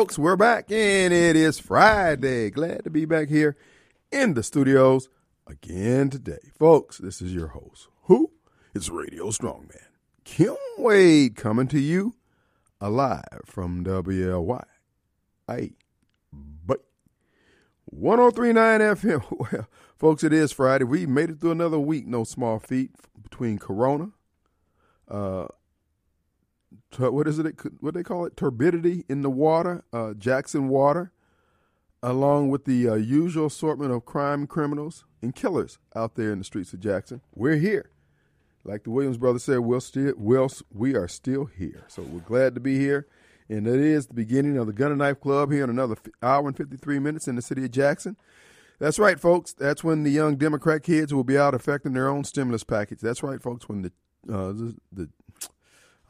folks, we're back and it is Friday. Glad to be back here in the studios again today. Folks, this is your host. Who? It's Radio Strongman. Kim Wade coming to you alive from WLY. But 1039 FM. Well, folks, it is Friday. We made it through another week, no small feat between Corona, uh, what is it? What they call it? Turbidity in the water, uh, Jackson water, along with the uh, usual assortment of crime criminals and killers out there in the streets of Jackson. We're here, like the Williams brothers said. We'll still, we'll, we are still here. So we're glad to be here, and it is the beginning of the Gun and Knife Club here in another hour and fifty three minutes in the city of Jackson. That's right, folks. That's when the young Democrat kids will be out affecting their own stimulus package. That's right, folks. When the uh, the, the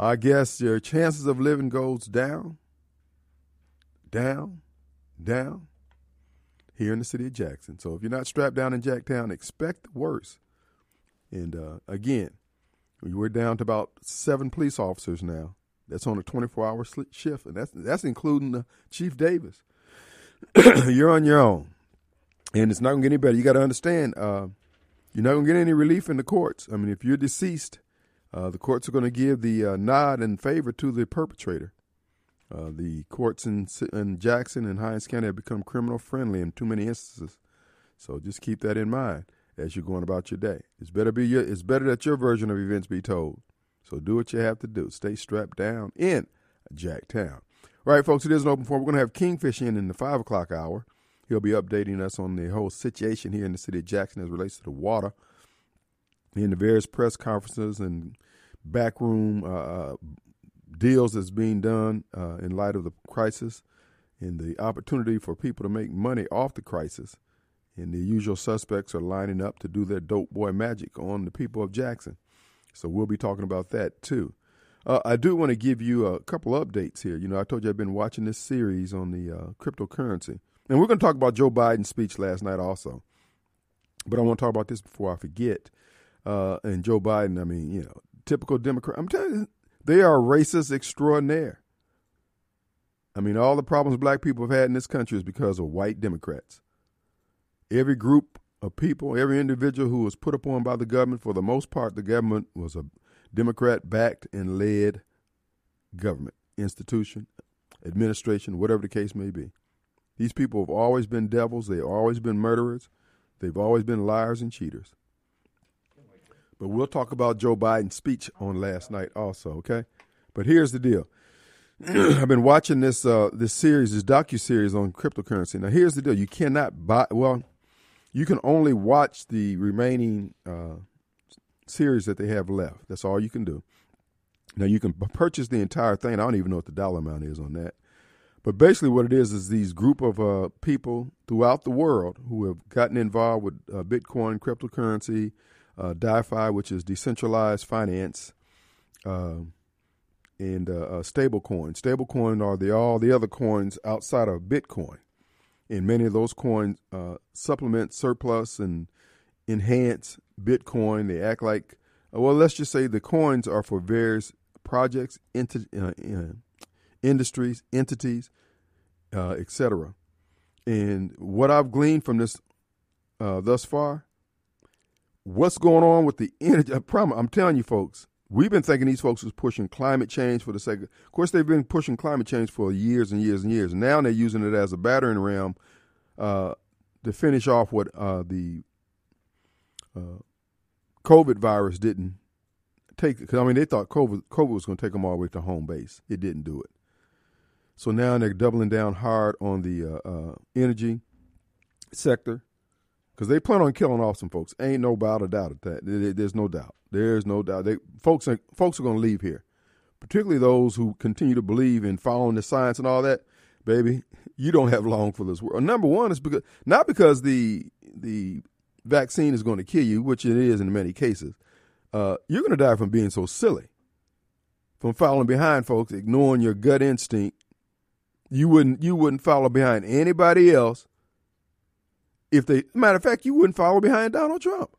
I guess your chances of living goes down, down, down here in the city of Jackson. So if you're not strapped down in Jacktown, expect the worst. And uh, again, we're down to about seven police officers now. That's on a 24-hour shift, and that's that's including uh, Chief Davis. you're on your own, and it's not gonna get any better. You got to understand, uh, you're not gonna get any relief in the courts. I mean, if you're deceased the courts are going to give the uh, nod in favor to the perpetrator. Uh, the courts in, in Jackson and Hinds County have become criminal friendly in too many instances. So just keep that in mind as you're going about your day. It's better be your, it's better that your version of events be told. So do what you have to do. Stay strapped down in Jacktown. All right, folks, it is an open forum. We're going to have Kingfish in in the 5 o'clock hour. He'll be updating us on the whole situation here in the city of Jackson as relates to the water in the various press conferences and backroom uh, uh, deals that's being done uh, in light of the crisis and the opportunity for people to make money off the crisis. And the usual suspects are lining up to do their dope boy magic on the people of Jackson. So we'll be talking about that too. Uh, I do want to give you a couple updates here. You know, I told you I've been watching this series on the uh, cryptocurrency. And we're going to talk about Joe Biden's speech last night also. But I want to talk about this before I forget uh, and Joe Biden. I mean, you know, typical Democrat. I'm telling you, they are racist extraordinaire. I mean, all the problems black people have had in this country is because of white Democrats. Every group of people, every individual who was put upon by the government, for the most part, the government was a Democrat backed and led government, institution, administration, whatever the case may be. These people have always been devils. They've always been murderers. They've always been liars and cheaters. But we'll talk about Joe Biden's speech on last night also, okay? But here's the deal. I've been watching this uh, this series, this docu series on cryptocurrency. Now, here's the deal: you cannot buy. Well, you can only watch the remaining uh, series that they have left. That's all you can do. Now, you can purchase the entire thing. I don't even know what the dollar amount is on that. But basically, what it is is these group of uh, people throughout the world who have gotten involved with uh, Bitcoin, cryptocurrency, uh, DeFi, which is decentralized finance, uh, and uh, uh, stablecoin. Stablecoin are the all the other coins outside of Bitcoin, and many of those coins uh, supplement, surplus, and enhance Bitcoin. They act like well, let's just say the coins are for various projects, enti- uh, industries, entities, etc. And what I've gleaned from this thus far what's going on with the energy? I'm telling you, folks, we've been thinking these folks was pushing climate change for the sake of, of course, they've been pushing climate change for years and years and years. Now they're using it as a battering ram uh, to finish off what uh, the uh, COVID virus didn't take. Because I mean, they thought COVID, COVID was going to take them all the way to home base. It didn't do it. So now they're doubling down hard on the uh, uh, energy sector because they plan on killing off some folks. Ain't no doubt a doubt at that. There's no doubt. There's no doubt. They, folks, are, folks are going to leave here, particularly those who continue to believe in following the science and all that. Baby, you don't have long for this world. Number one is because not because the the vaccine is going to kill you, which it is in many cases. Uh, you're going to die from being so silly, from following behind folks, ignoring your gut instinct. You wouldn't you wouldn't follow behind anybody else if they matter of fact, you wouldn't follow behind Donald Trump.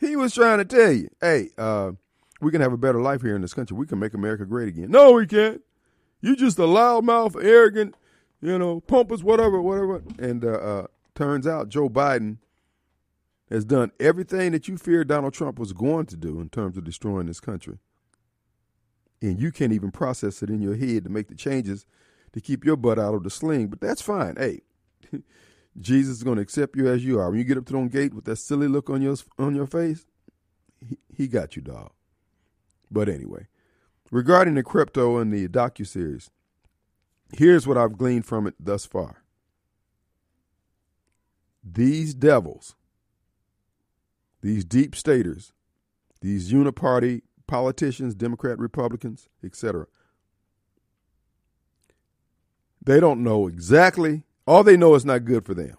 He was trying to tell you, hey, uh, we can have a better life here in this country. We can make America great again. No, we can't. You just a loudmouth, arrogant, you know, pompous, whatever, whatever. And uh, uh, turns out Joe Biden has done everything that you feared Donald Trump was going to do in terms of destroying this country. And you can't even process it in your head to make the changes to keep your butt out of the sling. But that's fine. Hey, Jesus is going to accept you as you are. When you get up to the gate with that silly look on your on your face, he, he got you, dog. But anyway, regarding the crypto and the docu series, here's what I've gleaned from it thus far. These devils, these deep staters, these uniparty politicians, Democrat, Republicans, etc. They don't know exactly. All they know is not good for them,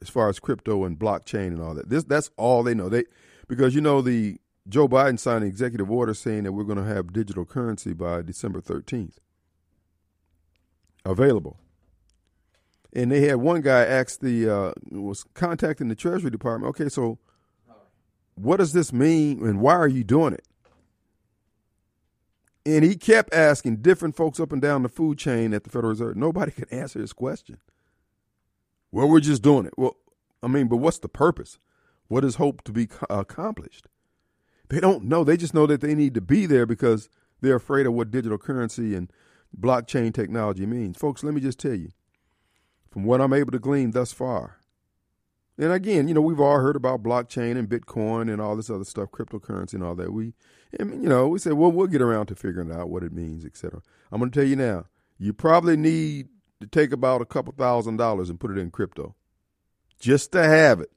as far as crypto and blockchain and all that. This that's all they know. They because you know the Joe Biden signed an executive order saying that we're going to have digital currency by December 13th available. And they had one guy ask the uh, was contacting the Treasury Department. Okay, so what does this mean, and why are you doing it? And he kept asking different folks up and down the food chain at the Federal Reserve. Nobody could answer his question. Well, we're just doing it. Well, I mean, but what's the purpose? What is hope to be accomplished? They don't know. They just know that they need to be there because they're afraid of what digital currency and blockchain technology means. Folks, let me just tell you, from what I'm able to glean thus far, and again, you know, we've all heard about blockchain and Bitcoin and all this other stuff, cryptocurrency and all that. We, and, you know, we say, well, we'll get around to figuring out what it means, etc. I'm going to tell you now, you probably need to take about a couple thousand dollars and put it in crypto just to have it.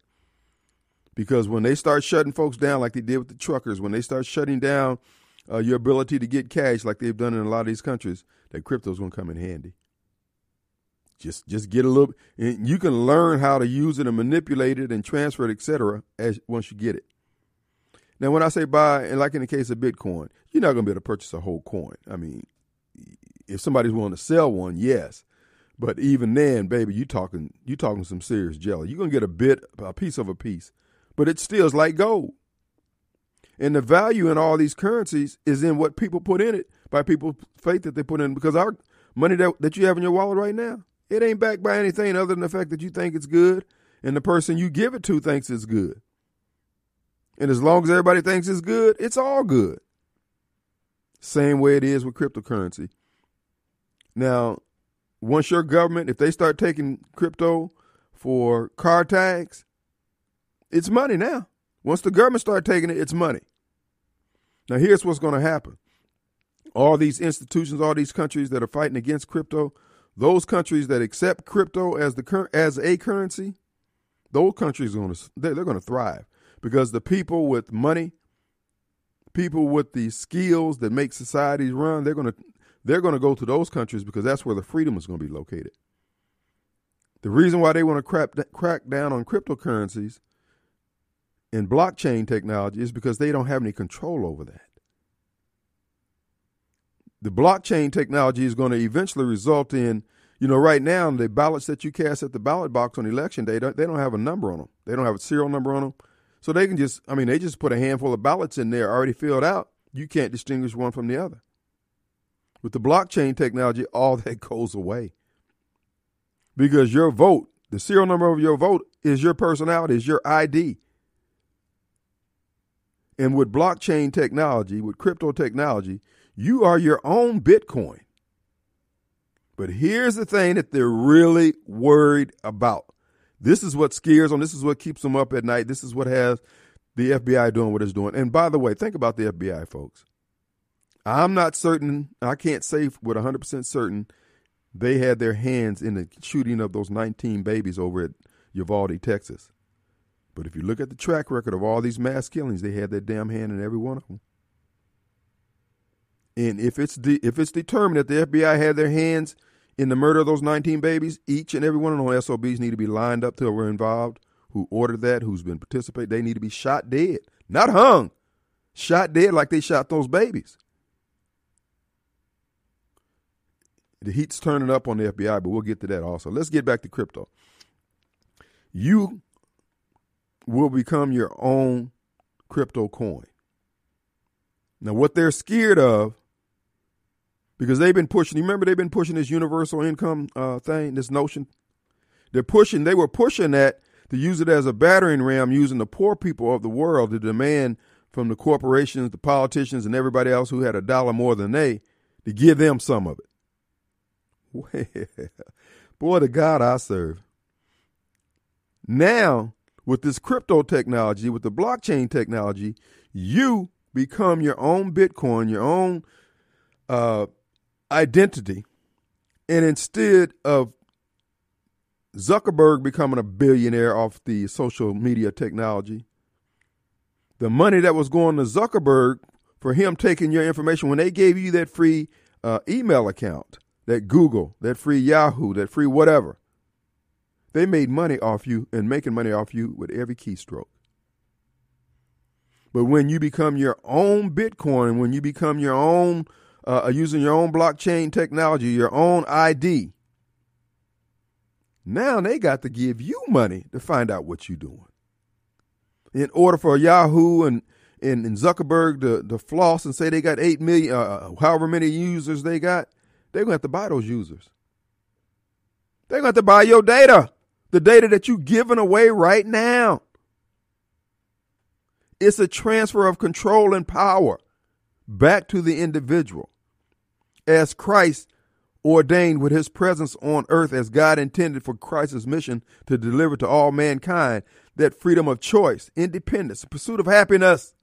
Because when they start shutting folks down, like they did with the truckers, when they start shutting down uh, your ability to get cash, like they've done in a lot of these countries, that crypto's going to come in handy. Just just get a little. And you can learn how to use it and manipulate it and transfer it, etc. As once you get it. Now, when I say buy, and like in the case of Bitcoin, you're not going to be able to purchase a whole coin. I mean, if somebody's willing to sell one, yes. But even then, baby, you talking you talking some serious jelly. You're gonna get a bit, a piece of a piece, but it still is like gold. And the value in all these currencies is in what people put in it by people's faith that they put in. Because our money that, that you have in your wallet right now, it ain't backed by anything other than the fact that you think it's good and the person you give it to thinks it's good. And as long as everybody thinks it's good, it's all good. Same way it is with cryptocurrency. Now, once your government, if they start taking crypto for car tags, it's money now. Once the government start taking it, it's money. Now, here's what's going to happen. All these institutions, all these countries that are fighting against crypto, those countries that accept crypto as the as a currency, those countries are going to they're, they're going to thrive because the people with money, people with the skills that make societies run, they're going to they're going to go to those countries because that's where the freedom is going to be located. The reason why they want to crack, crack down on cryptocurrencies and blockchain technology is because they don't have any control over that the blockchain technology is going to eventually result in, you know, right now the ballots that you cast at the ballot box on election day, they don't have a number on them. They don't have a serial number on them. So they can just, I mean, they just put a handful of ballots in there already filled out. You can't distinguish one from the other. With the blockchain technology, all that goes away. Because your vote, the serial number of your vote is your personality, is your ID. And with blockchain technology, with crypto technology, you are your own Bitcoin. But here's the thing that they're really worried about. This is what scares them. This is what keeps them up at night. This is what has the FBI doing what it's doing. And by the way, think about the FBI, folks. I'm not certain, I can't say with 100% certain they had their hands in the shooting of those 19 babies over at Uvalde, Texas. But if you look at the track record of all these mass killings, they had their damn hand in every one of them. And if it's de- if it's determined that the FBI had their hands in the murder of those 19 babies, each and every one of those SOBs need to be lined up till were involved, who ordered that, who's been participating. They need to be shot dead, not hung, shot dead like they shot those babies. The heat's turning up on the FBI, but we'll get to that also. Let's get back to crypto. You will become your own crypto coin. Now, what they're scared of because they've been pushing. You remember they've been pushing this universal income uh, thing, this notion. They're pushing. They were pushing that to use it as a battering ram, using the poor people of the world to demand from the corporations, the politicians, and everybody else who had a dollar more than they to give them some of it. Well, boy, the God I serve. Now, with this crypto technology, with the blockchain technology, you become your own Bitcoin, your own uh, identity. And instead of Zuckerberg becoming a billionaire off the social media technology, the money that was going to Zuckerberg for him taking your information when they gave you that free uh, email account, that Google, that free Yahoo, that free whatever, they made money off you and making money off you with every keystroke. But when you become your own Bitcoin, when you become your own, uh, using your own blockchain technology, your own ID, now they got to give you money to find out what you're doing. In order for Yahoo and, and, and Zuckerberg to, to floss and say they got 8 million, uh, uh however many users they got, they're going to have to buy those users. They're going to have to buy your data, the data that you're giving away right now. It's a transfer of control and power back to the individual. As Christ ordained with his presence on earth as God intended for Christ's mission to deliver to all mankind that freedom of choice, independence, pursuit of happiness.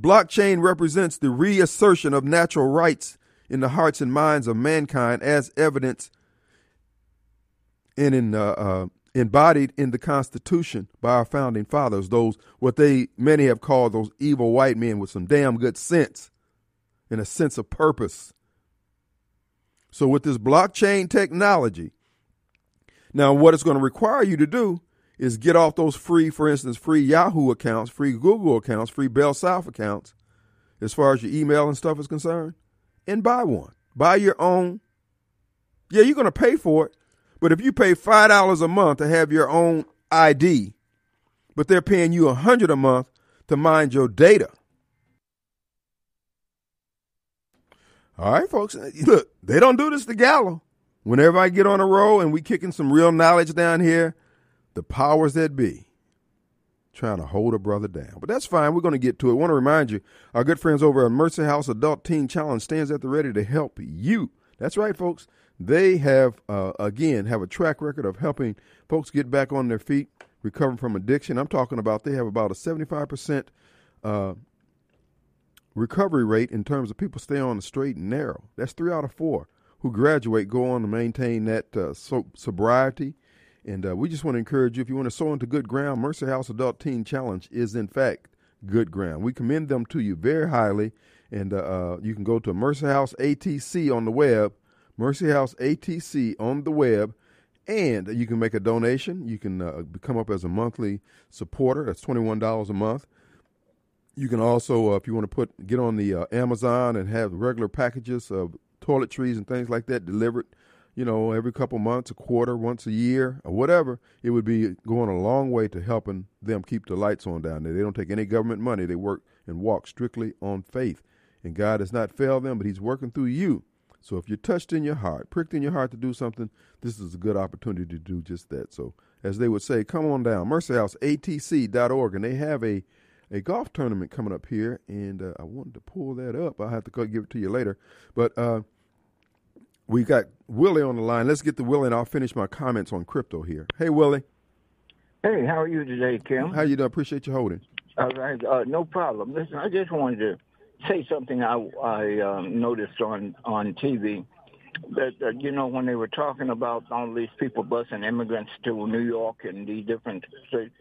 Blockchain represents the reassertion of natural rights in the hearts and minds of mankind as evidence and in uh, uh, embodied in the Constitution by our founding fathers, those what they many have called those evil white men with some damn good sense and a sense of purpose. So with this blockchain technology, now what it's going to require you to do is get off those free, for instance, free Yahoo accounts, free Google accounts, free Bell South accounts, as far as your email and stuff is concerned, and buy one. Buy your own. Yeah, you're going to pay for it, but if you pay five dollars a month to have your own ID, but they're paying you a hundred a month to mind your data. All right, folks. Look, they don't do this to Gallo. Whenever I get on a roll and we kicking some real knowledge down here, the powers that be trying to hold a brother down. But that's fine. We're going to get to it. I want to remind you, our good friends over at Mercy House Adult Teen Challenge stands at the ready to help you. That's right, folks. They have, uh, again, have a track record of helping folks get back on their feet, recovering from addiction. I'm talking about they have about a 75% uh, recovery rate in terms of people stay on the straight and narrow. That's three out of four who graduate go on to maintain that uh, so- sobriety. And uh, we just want to encourage you if you want to sow into good ground, Mercy House Adult Teen Challenge is, in fact, good ground. We commend them to you very highly. And uh, uh you can go to Mercy House ATC on the web Mercy House ATC on the web, and you can make a donation. You can uh, come up as a monthly supporter. That's twenty one dollars a month. You can also, uh, if you want to put get on the uh, Amazon and have regular packages of toiletries and things like that delivered, you know, every couple months, a quarter, once a year, or whatever, it would be going a long way to helping them keep the lights on down there. They don't take any government money. They work and walk strictly on faith. And God has not failed them, but He's working through you so if you're touched in your heart, pricked in your heart to do something, this is a good opportunity to do just that. So as they would say, come on down, mercyhouseatc.org, and they have a a golf tournament coming up here, and uh, I wanted to pull that up. I'll have to give it to you later. But uh, we got Willie on the line. Let's get to Willie, and I'll finish my comments on crypto here. Hey, Willie. Hey, how are you today, Kim? How you doing? Appreciate you holding. All right, uh, no problem. Listen, I just wanted to say something I, I um, noticed on on TV that uh, you know when they were talking about all these people busing immigrants to New York and these different states,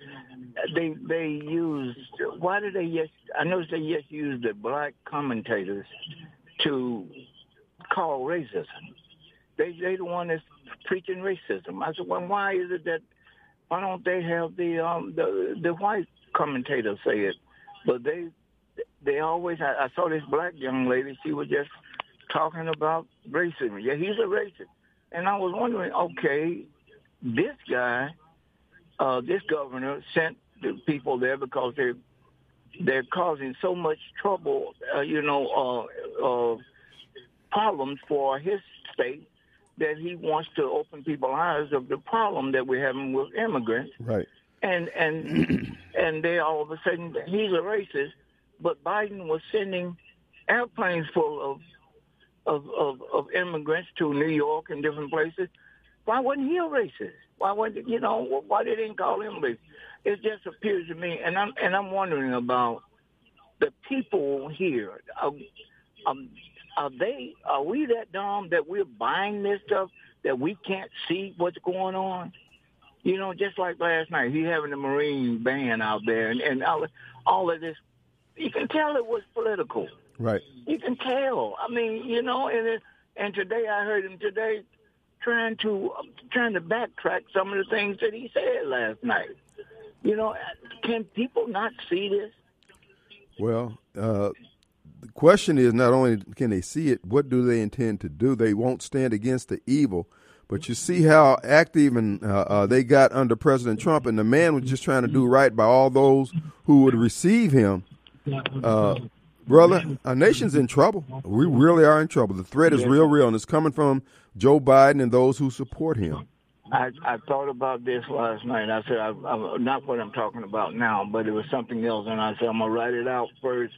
they they used why did they yes I noticed they just used the black commentators to call racism. They they the one that's preaching racism. I said, well, why is it that why don't they have the um the the white commentators say it? But they they always I, I saw this black young lady. She was just talking about racism. Yeah, he's a racist, and I was wondering, okay, this guy, uh, this governor sent the people there because they they're causing so much trouble, uh, you know, uh, uh, problems for his state that he wants to open people's eyes of the problem that we're having with immigrants. Right. And and and they all of a sudden he's a racist, but Biden was sending airplanes full of of, of, of immigrants to New York and different places. Why wasn't he a racist? Why wasn't you know why they didn't call him racist? It just appears to me, and I'm and I'm wondering about the people here. Um, um, are they? Are we that dumb that we're buying this stuff that we can't see what's going on? You know, just like last night, he having the Marine band out there, and, and all, all of this. You can tell it was political. Right. You can tell. I mean, you know, and it, and today I heard him today trying to um, trying to backtrack some of the things that he said last night. You know, can people not see this? Well, uh, the question is not only can they see it, what do they intend to do? They won't stand against the evil. But you see how active and uh, uh, they got under President Trump, and the man was just trying to do right by all those who would receive him. Uh, brother, our nation's in trouble. We really are in trouble. The threat is real, real, and it's coming from Joe Biden and those who support him. I, I thought about this last night. I said, I, I, not what I'm talking about now, but it was something else. And I said, I'm gonna write it out first.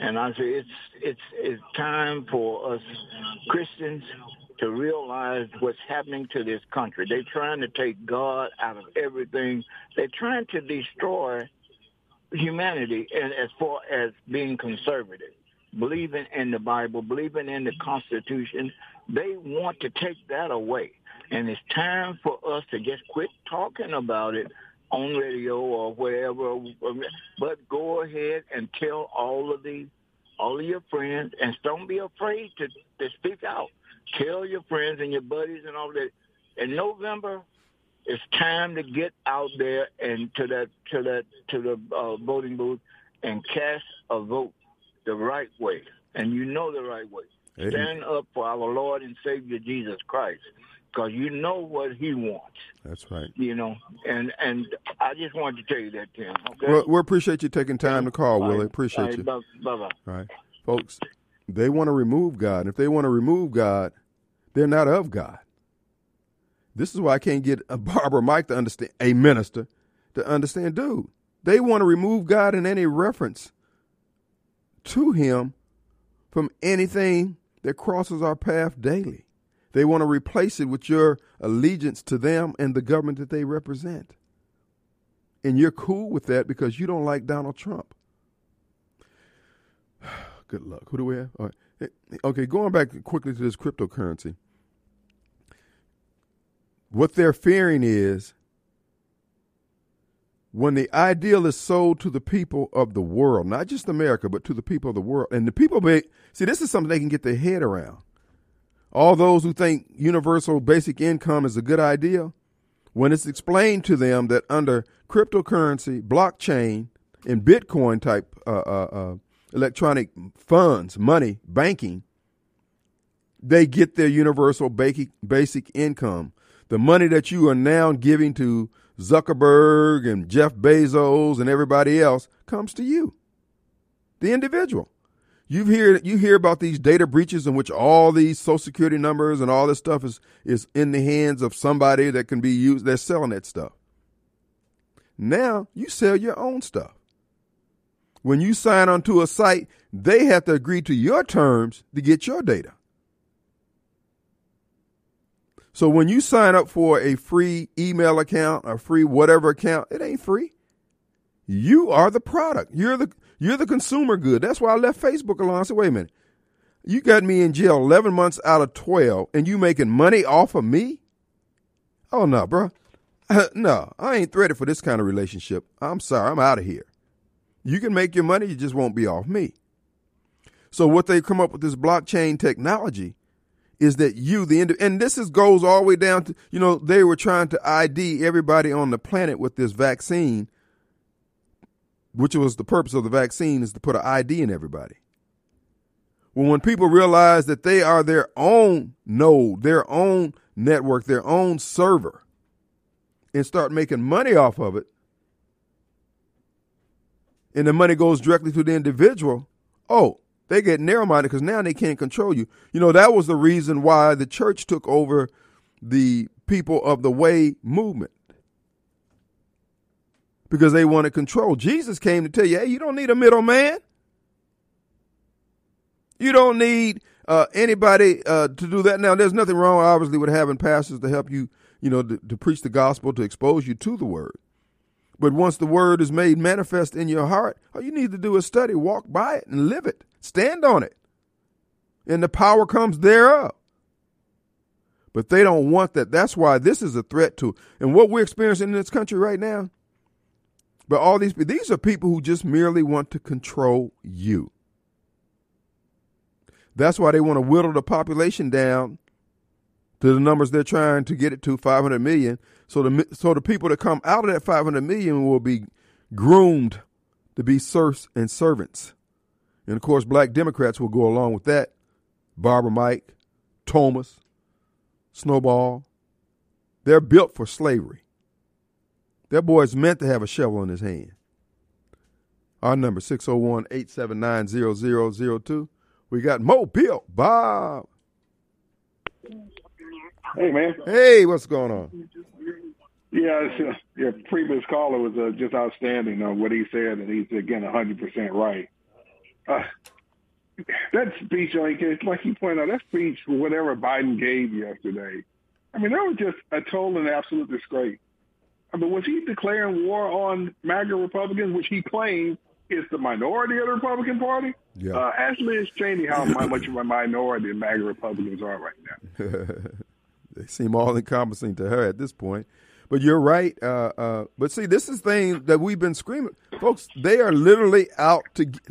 And I said, it's it's it's time for us Christians to realize what's happening to this country. They're trying to take God out of everything. They're trying to destroy humanity and as far as being conservative, believing in the Bible, believing in the Constitution. They want to take that away. And it's time for us to just quit talking about it on radio or wherever, but go ahead and tell all of the all of your friends, and don't be afraid to to speak out. Tell your friends and your buddies and all that. In November, it's time to get out there and to that to that to the uh, voting booth and cast a vote the right way, and you know the right way. Stand up for our Lord and Savior Jesus Christ because you know what he wants. That's right. You know, and and I just wanted to tell you that, Tim. Okay. Well, we appreciate you taking time to call, Willie. Appreciate right, you. Bye bye. All right, folks. They want to remove God. If they want to remove God, they're not of God. This is why I can't get a Barbara Mike to understand a minister to understand, dude. They want to remove God in any reference to Him from anything that crosses our path daily. They want to replace it with your allegiance to them and the government that they represent. And you're cool with that because you don't like Donald Trump. Good luck. Who do we have? Eh, okay, going back quickly to this cryptocurrency. What they're fearing is when the ideal is sold to the people of the world, not just America, but to the people of the world, and the people, see, this is something they can get their head around. All those who think universal basic income is a good idea, when it's explained to them that under cryptocurrency, blockchain, and Bitcoin type uh, uh, uh, electronic funds, money, banking, they get their universal basic, basic income. The money that you are now giving to Zuckerberg and Jeff Bezos and everybody else comes to you, the individual. You hear you hear about these data breaches in which all these social security numbers and all this stuff is is in the hands of somebody that can be used. They're selling that stuff. Now you sell your own stuff. When you sign onto a site, they have to agree to your terms to get your data. So when you sign up for a free email account, a free whatever account, it ain't free. You are the product. You're the you're the consumer good. That's why I left Facebook alone. I said, wait a minute. You got me in jail 11 months out of 12 and you making money off of me? Oh, no, bro. no, I ain't ready for this kind of relationship. I'm sorry. I'm out of here. You can make your money. You just won't be off me. So what they come up with this blockchain technology is that you, the end, and this is goes all the way down to, you know, they were trying to ID everybody on the planet with this vaccine which was the purpose of the vaccine, is to put an ID in everybody. Well, when people realize that they are their own node, their own network, their own server, and start making money off of it, and the money goes directly to the individual, oh, they get narrow minded because now they can't control you. You know, that was the reason why the church took over the people of the way movement because they wanted control. Jesus came to tell you, hey, you don't need a middleman. You don't need uh, anybody uh, to do that. Now, there's nothing wrong, obviously, with having pastors to help you, you know, to, to preach the gospel, to expose you to the word. But once the word is made manifest in your heart, all you need to do is study, walk by it, and live it. Stand on it. And the power comes thereof. But they don't want that. That's why this is a threat to. And what we're experiencing in this country right now, but all these these are people who just merely want to control you. That's why they want to whittle the population down to the numbers they're trying to get it to 500 million. So the so the people that come out of that 500 million will be groomed to be serfs and servants. And of course, black Democrats will go along with that. Barbara Mike, Thomas, Snowball. They're built for slavery. That boy is meant to have a shovel in his hand. Our number 601 879 0002. We got Mo Mobile Bob. Hey, man. Hey, what's going on? Yeah, uh, your previous caller was uh, just outstanding on what he said, and he's again 100% right. Uh, that speech, like, like you pointed out, that speech, whatever Biden gave yesterday, I mean, that was just a total and absolute disgrace. I mean, was he declaring war on MAGA Republicans, which he claims is the minority of the Republican Party? Yeah. Uh, ask Liz Cheney how much of a minority MAGA Republicans are right now. they seem all encompassing to her at this point. But you're right. Uh, uh, but see, this is thing that we've been screaming, folks. They are literally out to. Get,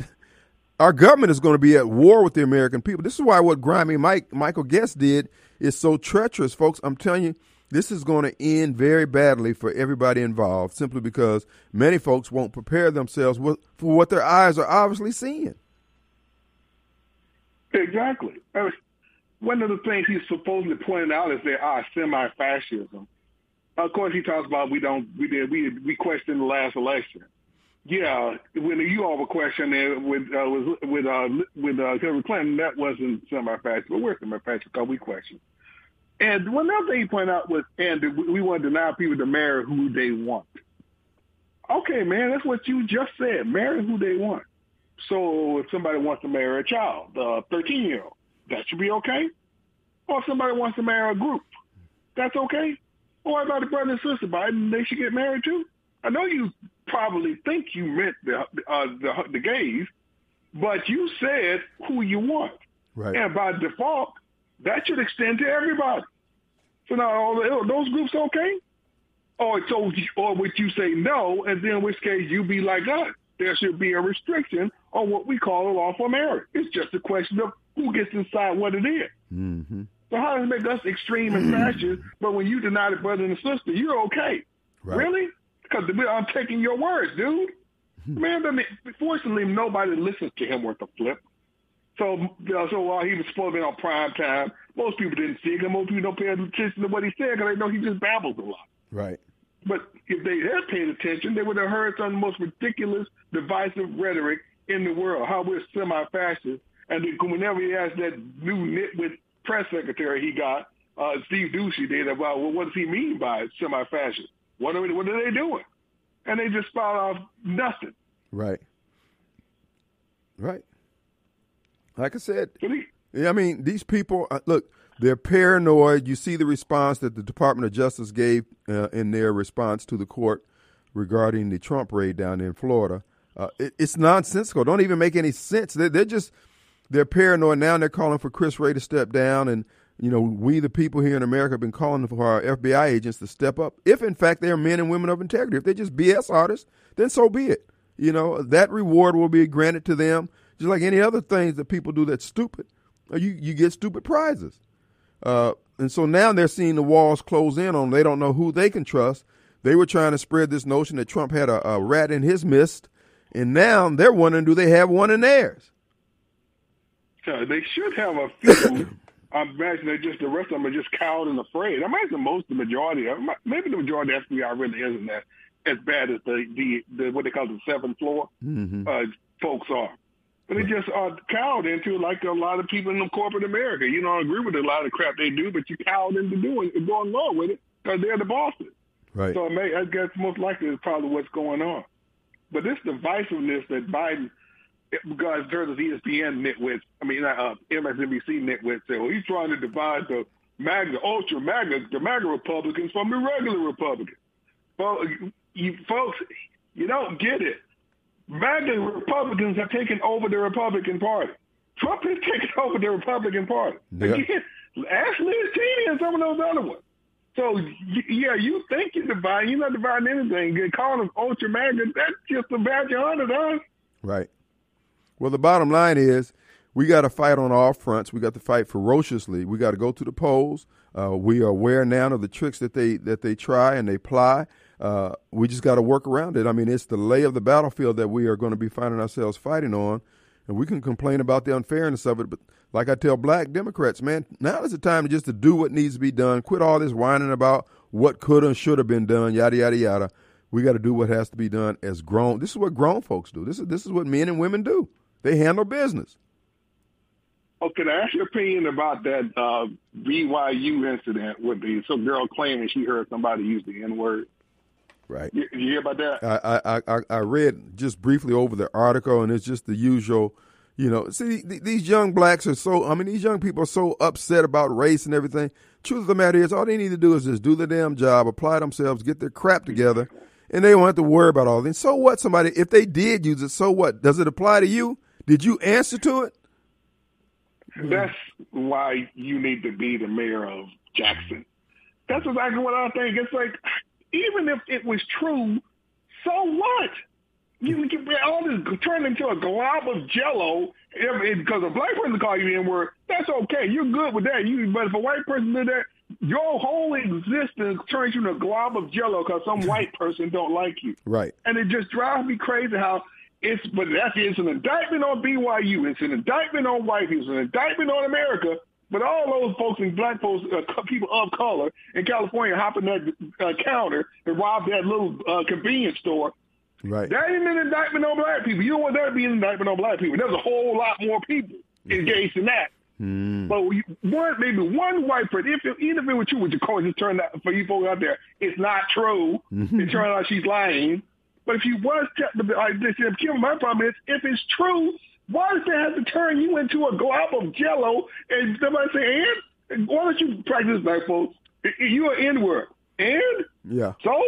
our government is going to be at war with the American people. This is why what grimy Mike Michael Guest did is so treacherous, folks. I'm telling you, this is going to end very badly for everybody involved, simply because many folks won't prepare themselves for what their eyes are obviously seeing. Exactly. one of the things he's supposedly pointing out is there are semi-fascism. Of course, he talks about we don't we did we we questioned the last election. Yeah, when you all were questioning with uh, with with uh, with uh, Hillary Clinton, that wasn't semi-fascist, but we're semi-fascist because we questioned. And one other thing he pointed out was, and we want to deny people to marry who they want. Okay, man, that's what you just said. Marry who they want. So if somebody wants to marry a child, a 13 year old, that should be okay. Or if somebody wants to marry a group, that's okay. Or what about the brother and sister, Biden? They should get married too. I know you probably think you meant the uh, the, the gays, but you said who you want, right. and by default, that should extend to everybody. So now all those groups okay? Or so, or would you say no, and then in which case you be like us? There should be a restriction on what we call a lawful marriage. It's just a question of who gets inside what it is. Mm-hmm. So how does it make us extreme and fascist? but when you deny the brother and sister, you're okay. Right. Really? Because I'm taking your words, dude. Hmm. Man, I mean, fortunately, nobody listens to him worth a flip. So, uh, so while he was supposed to be on prime time, most people didn't see it. And most people don't pay attention to what he said because they know he just babbles a lot. Right. But if they had paid attention, they would have heard some of the most ridiculous, divisive rhetoric in the world. How we're semi-fascist, and whenever he asked that new nitwit press secretary he got, uh, Steve Doocy did about well, what does he mean by semi-fascist? What are what are they doing? And they just spout off nothing. Right. Right. Like I said, I mean, these people, uh, look, they're paranoid. You see the response that the Department of Justice gave uh, in their response to the court regarding the Trump raid down in Florida. Uh, it, it's nonsensical. Don't even make any sense. They're, they're, just they're paranoid now. And They're calling for Chris Wray to step down, and you know we the people here in America have been calling for our FBI agents to step up. If in fact they are men and women of integrity, if they're just BS artists, then so be it. You know that reward will be granted to them just like any other things that people do that's stupid. Uh, you you get stupid prizes. Uh, and so now they're seeing the walls close in on them. They don't know who they can trust. They were trying to spread this notion that Trump had a, a rat in his midst, and now they're wondering, do they have one in theirs? So they should have a few. I imagine that just the rest of them are just cowed and afraid. I imagine most, the majority, of them, maybe the majority of the FBI really isn't that as bad as the the, the what they call the seventh floor Mm-hmm. uh, folks are. But they just are cowed into like a lot of people in corporate America. You don't agree with a lot of the crap they do, but you cowed into doing it going along with it because they're the bosses. Right. So it may, I guess most likely is probably what's going on. But this divisiveness that Biden, because there's ESPN nitwits, I mean, uh, MSNBC nitwits say, well, he's trying to divide the MAGA, ultra MAGA, the MAGA Republicans from the regular Republicans. Well, you folks, you don't get it. MAGA Republicans have taken over the Republican Party. Trump has taken over the Republican Party. Yeah. Again, ask Liz Cheney and some of those other ones. So yeah, you think you're dividing, you're not dividing anything. You're calling them ultra MAGA, that's just a badge of honor us. Right. Well, the bottom line is we got to fight on all fronts. We got to fight ferociously. We got to go to the polls. Uh, we are aware now of the tricks that they that they try and they ply. Uh, we just got to work around it. I mean, it's the lay of the battlefield that we are going to be finding ourselves fighting on, and we can complain about the unfairness of it. But like I tell Black Democrats, man, now is the time just to do what needs to be done. Quit all this whining about what could and should have been done, yada yada yada. We got to do what has to be done as grown. This is what grown folks do. This is this is what men and women do. They handle business. Oh, can I ask your opinion about that uh, BYU incident with the some girl claiming she heard somebody use the N word? Right. You, you hear about that? I, I, I, I read just briefly over the article, and it's just the usual. You know, see, th- these young blacks are so. I mean, these young people are so upset about race and everything. Truth of the matter is, all they need to do is just do the damn job, apply themselves, get their crap together, and they won't have to worry about all this. So what? Somebody, if they did use it, so what? Does it apply to you? Did you answer to it? That's why you need to be the mayor of Jackson. That's exactly what I think. It's like, even if it was true, so what? You can all this turned into a glob of jello because a black person call you the N-word. That's okay. You're good with that. You, but if a white person did that, your whole existence turns you into a glob of jello because some white person don't like you. Right. And it just drives me crazy how it's, but that's it's an indictment on BYU. It's an indictment on white people. It's an indictment on America. But all those folks and black folks, uh, people of color in California, hopping that uh, counter and rob that little uh, convenience store. Right. That ain't an indictment on black people. You don't want that to be an indictment on black people. There's a whole lot more people engaged in that. Mm. But we, one, maybe one white person, if it, even if it was true, which of course it turned out for you folks out there, it's not true. Mhm. It turned out she's lying. But if you was, te- like this, Kim, my problem is, if it's true, why does that have to turn you into a glob of jello? And somebody say, and why don't you practice black folks? You're an N-word. And Yeah. so,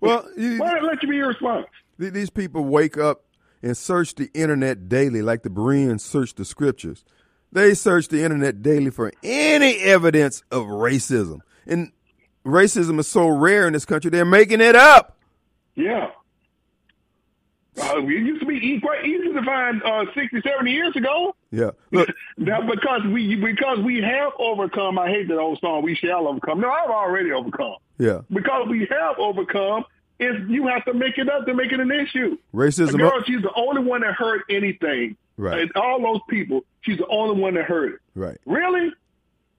Well, you, why let you be your response? These people wake up and search the internet daily like the Bereans search the scriptures. They search the internet daily for any evidence of racism. And racism is so rare in this country, they're making it up. Yeah. Uh, it used to be quite easy to find uh, 60, 70 years ago. Yeah. Look, Now, because we because we have overcome. I hate that old song. We shall overcome. No, I've already overcome. yeah. Because we have overcome, is you have to make it up to make it an issue. The Racism. girl, she's the only one that heard anything. Right. And all those people, she's the only one that heard it. Right. Really?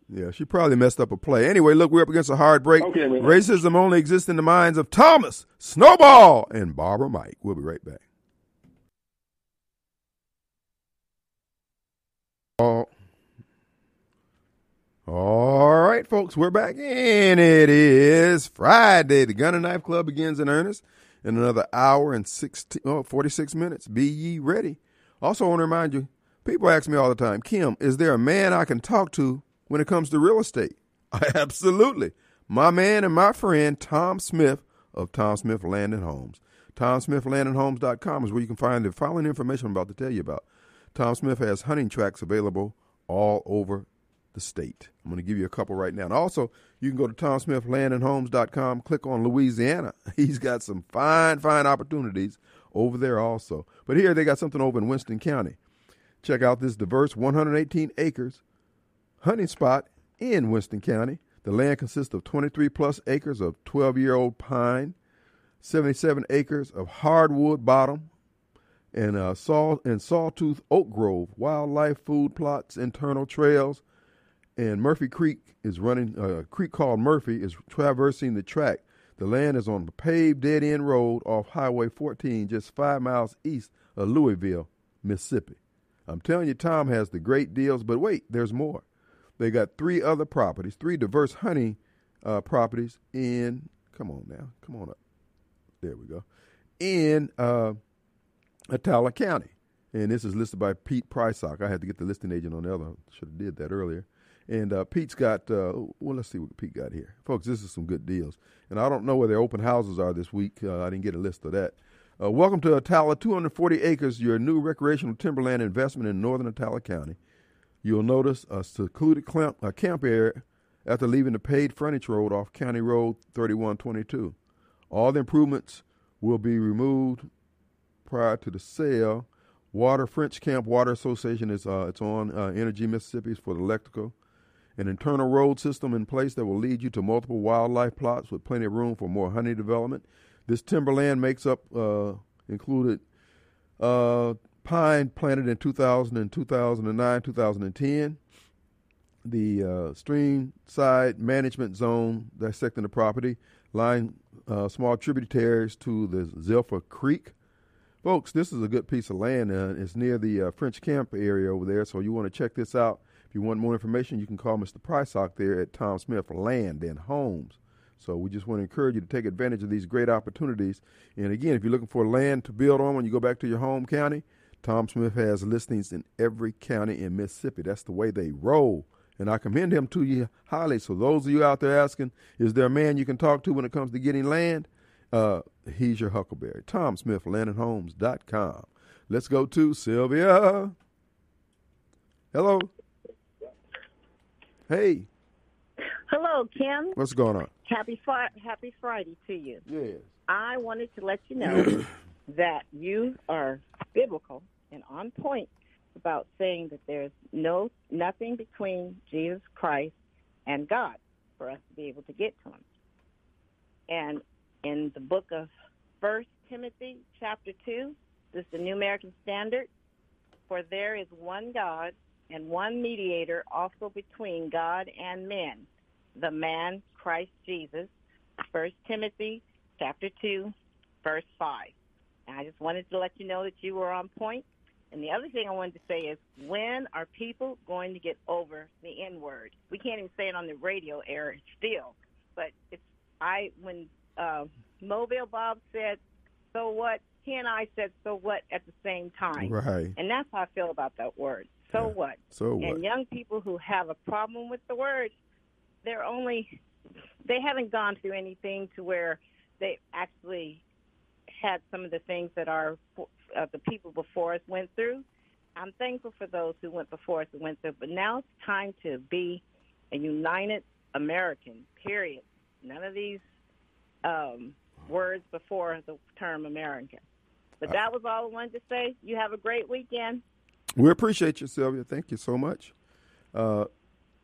Yeah, she probably messed up a play. Anyway, look, we're up against a hard break. Okay. Racism only exists in the minds of Thomas, Snowball, and Barbara Mike. We'll be right back. All, all right, folks, we're back, and it is Friday. The Gun and Knife Club begins in earnest in another hour and 16, oh, 46 minutes. Be ye ready. Also, I want to remind you people ask me all the time, Kim, is there a man I can talk to when it comes to real estate? Absolutely. My man and my friend, Tom Smith of Tom Smith Land and Homes. TomSmithLandandHomes.com is where you can find the following information I'm about to tell you about. Tom Smith has hunting tracks available all over the state. I'm going to give you a couple right now. And also, you can go to TomSmithLandandHomes.com, click on Louisiana. He's got some fine, fine opportunities over there also. But here they got something over in Winston County. Check out this diverse 118 acres hunting spot in Winston County. The land consists of 23 plus acres of 12 year old pine, 77 acres of hardwood bottom, and uh, saw and sawtooth oak grove, wildlife food plots, internal trails, and Murphy Creek is running. uh, A creek called Murphy is traversing the track. The land is on a paved dead end road off Highway 14, just five miles east of Louisville, Mississippi. I'm telling you, Tom has the great deals, but wait, there's more. They got three other properties, three diverse honey uh, properties in, come on now, come on up. There we go. In uh, Attala County. And this is listed by Pete Prysock. I had to get the listing agent on the other. Should have did that earlier. And uh, Pete's got, uh, well, let's see what Pete got here. Folks, this is some good deals. And I don't know where their open houses are this week. Uh, I didn't get a list of that. Uh, welcome to Attala, 240 acres, your new recreational timberland investment in northern Attala County. You'll notice a secluded a camp area after leaving the paid frontage road off County Road 3122. All the improvements will be removed prior to the sale. Water French Camp Water Association is uh, it's on uh, Entergy Mississippi for the electrical an internal road system in place that will lead you to multiple wildlife plots with plenty of room for more honey development. This timberland makes up uh, included uh, pine planted in 2000 and 2009, 2010. The uh, stream side management zone dissecting the property, line uh, small tributaries to the Zilpha Creek. Folks, this is a good piece of land. Uh, it's near the uh, French Camp area over there, so you want to check this out if you want more information, you can call Mr. Prysock there at Tom Smith Land and Homes. So we just want to encourage you to take advantage of these great opportunities. And again, if you're looking for land to build on when you go back to your home county, Tom Smith has listings in every county in Mississippi. That's the way they roll. And I commend him to you highly. So those of you out there asking, is there a man you can talk to when it comes to getting land? Uh, he's your huckleberry. Tom Smith, landandhomes.com. Let's go to Sylvia. Hello. Hey. Hello, Kim. What's going on? Happy fri- Happy Friday to you. Yes. I wanted to let you know that you are biblical and on point about saying that there's no nothing between Jesus Christ and God for us to be able to get to him. And in the book of First Timothy chapter two, this is the New American Standard, for there is one God and one mediator also between God and men, the man Christ Jesus. First Timothy chapter two, verse five. And I just wanted to let you know that you were on point. And the other thing I wanted to say is, when are people going to get over the N word? We can't even say it on the radio air still, but it's I when uh, Mobile Bob said, "So what?" He and I said, "So what?" at the same time, right? And that's how I feel about that word. So Yeah. what? So what? And young people who have a problem with the word, they're only they haven't gone through anything to where they actually had some of the things that our uh, the people before us went through. I'm thankful for those who went before us and went through, but now it's time to be a united American. Period. None of these um, words before the term American. But that was all I wanted to say. You have a great weekend. We appreciate you, Sylvia. Thank you so much. Uh,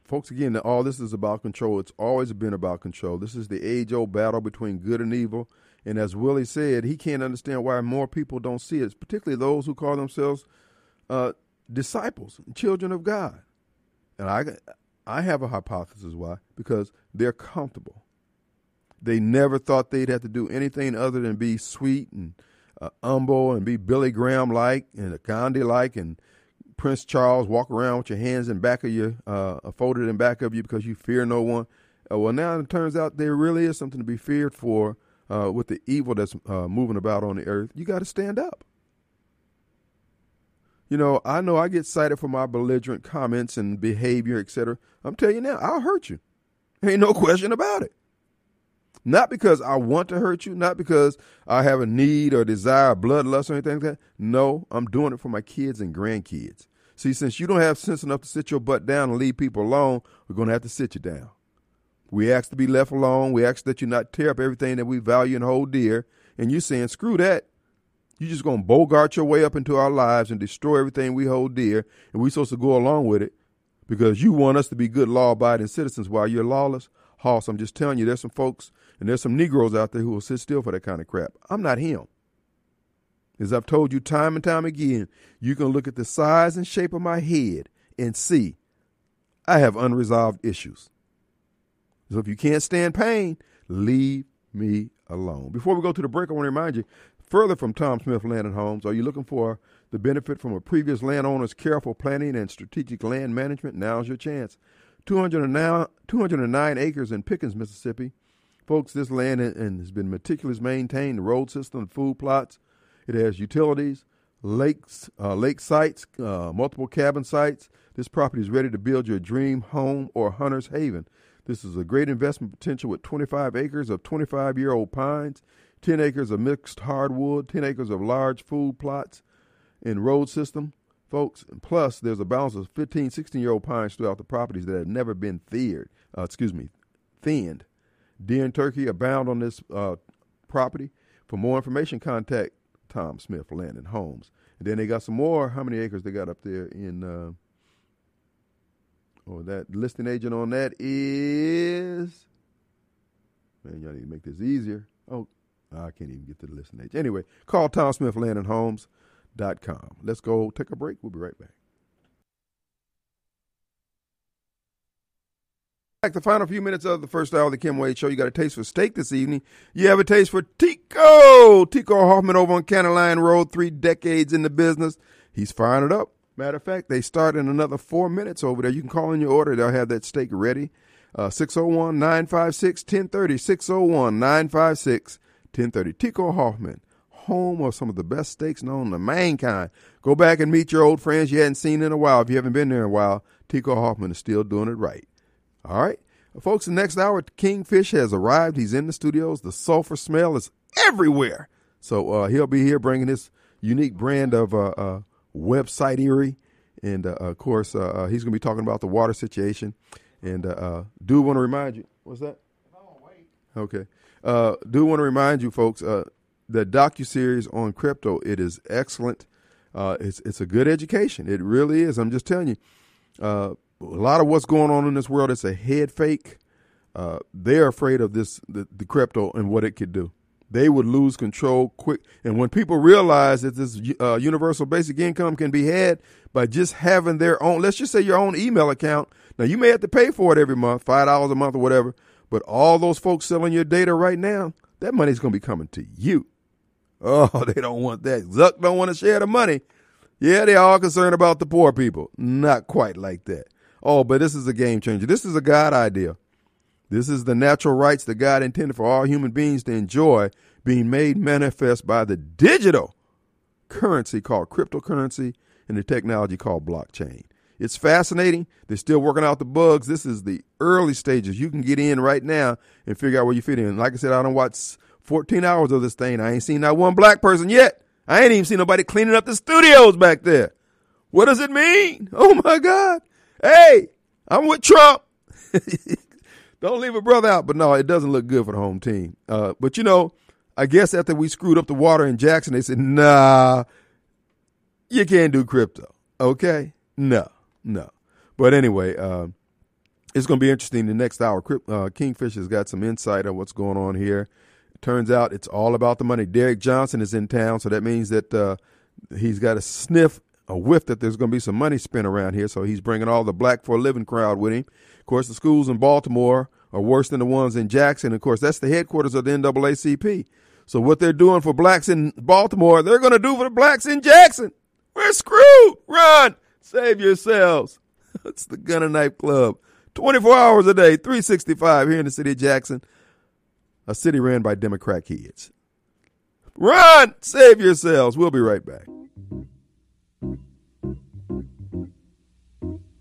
folks, again, all this is about control. It's always been about control. This is the age old battle between good and evil. And as Willie said, he can't understand why more people don't see it, particularly those who call themselves uh, disciples, children of God. And I, I have a hypothesis why. Because they're comfortable. They never thought they'd have to do anything other than be sweet and uh, humble and be Billy Graham like and a Gandhi like and Prince Charles walk around with your hands in back of you, uh, folded in back of you because you fear no one. Uh, well, now it turns out there really is something to be feared for uh, with the evil that's uh, moving about on the earth. You got to stand up. You know, I know I get cited for my belligerent comments and behavior, etc. I'm telling you now, I'll hurt you. Ain't no question about it. Not because I want to hurt you, not because I have a need or desire, bloodlust or anything like that. No, I'm doing it for my kids and grandkids. See, since you don't have sense enough to sit your butt down and leave people alone, we're going to have to sit you down. We ask to be left alone. We ask that you not tear up everything that we value and hold dear. And you're saying, screw that. You're just going to bogart your way up into our lives and destroy everything we hold dear. And we're supposed to go along with it because you want us to be good law abiding citizens while you're lawless. Hoss, I'm just telling you, there's some folks and there's some Negroes out there who will sit still for that kind of crap. I'm not him. As I've told you time and time again, you can look at the size and shape of my head and see I have unresolved issues. So if you can't stand pain, leave me alone. Before we go to the break, I want to remind you further from Tom Smith Land and Homes. Are you looking for the benefit from a previous landowner's careful planning and strategic land management? Now's your chance. 209, 209 acres in Pickens, Mississippi. Folks, this land and has been meticulously maintained, the road system, food plots. It has utilities, lakes, uh, lake sites, uh, multiple cabin sites. This property is ready to build your dream home or hunter's haven. This is a great investment potential with 25 acres of 25 year old pines, 10 acres of mixed hardwood, 10 acres of large food plots and road system, folks. And plus, there's a balance of 15, 16 year old pines throughout the properties that have never been thinned. Uh, excuse me, thinned. Deer and turkey abound on this uh, property. For more information, contact Tom Smith Land and Homes. And then they got some more. How many acres they got up there in? Uh, oh, that listing agent on that is. Man, y'all need to make this easier. Oh, I can't even get to the listing agent. Anyway, call Tom Smith Land and Homes.com. Let's go take a break. We'll be right back. The final few minutes of the first hour of the Kim Wade Show. You got a taste for steak this evening. You have a taste for Tico. Tico Hoffman over on County Road, three decades in the business. He's firing it up. Matter of fact, they start in another four minutes over there. You can call in your order. They'll have that steak ready. Uh, 601 956 1030. 601 956 1030. Tico Hoffman, home of some of the best steaks known to mankind. Go back and meet your old friends you hadn't seen in a while. If you haven't been there in a while, Tico Hoffman is still doing it right. All right. Folks, the next hour, Kingfish has arrived. He's in the studios. The sulfur smell is everywhere. So uh, he'll be here bringing his unique brand of uh, uh, website eerie. And uh, of course, uh, uh, he's going to be talking about the water situation. And do want to remind you, what's that? Okay. do want to remind you, folks, the docu series on crypto. It is excellent. it's it's a good education. It really is. I'm just telling you a lot of what's going on in this world is a head fake. Uh, they're afraid of this, the, the, crypto and what it could do. They would lose control quick. And when people realize that this uh, universal basic income can be had by just having their own, let's just say your own email account. Now, you may have to pay for it every month, $5 a month or whatever, but all those folks selling your data right now, that money's going to be coming to you. Oh, they don't want that. Zuck don't want to share the money. Yeah, they're all concerned about the poor people. Not quite like that. Oh, but this is a game changer. This is a God idea. This is the natural rights that God intended for all human beings to enjoy being made manifest by the digital currency called cryptocurrency and the technology called blockchain. It's fascinating. They're still working out the bugs. This is the early stages. You can get in right now and figure out where you fit in. Like I said, I don't watch 14 hours of this thing. I ain't seen not one black person yet. I ain't even seen nobody cleaning up the studios back there. What does it mean? Oh my God. Hey, I'm with Trump. Don't leave a brother out. But no, it doesn't look good for the home team. Uh, but you know, I guess after we screwed up the water in Jackson, they said, nah, you can't do crypto. Okay? No, no. But anyway, uh, it's going to be interesting. The next hour, uh, Kingfish has got some insight on what's going on here. It turns out it's all about the money. Derrick Johnson is in town, so that means that uh, he's got a sniff a whiff that there's going to be some money spent around here. So he's bringing all the black for a living crowd with him. Of course, the schools in Baltimore are worse than the ones in Jackson. Of course, that's the headquarters of the NAACP. So what they're doing for blacks in Baltimore, they're going to do for the blacks in Jackson. We're screwed. Run. Save yourselves. it's the Gun and Knife Club. 24 hours a day, 365 here in the city of Jackson, a city ran by Democrat kids. Run. Save yourselves. We'll be right back.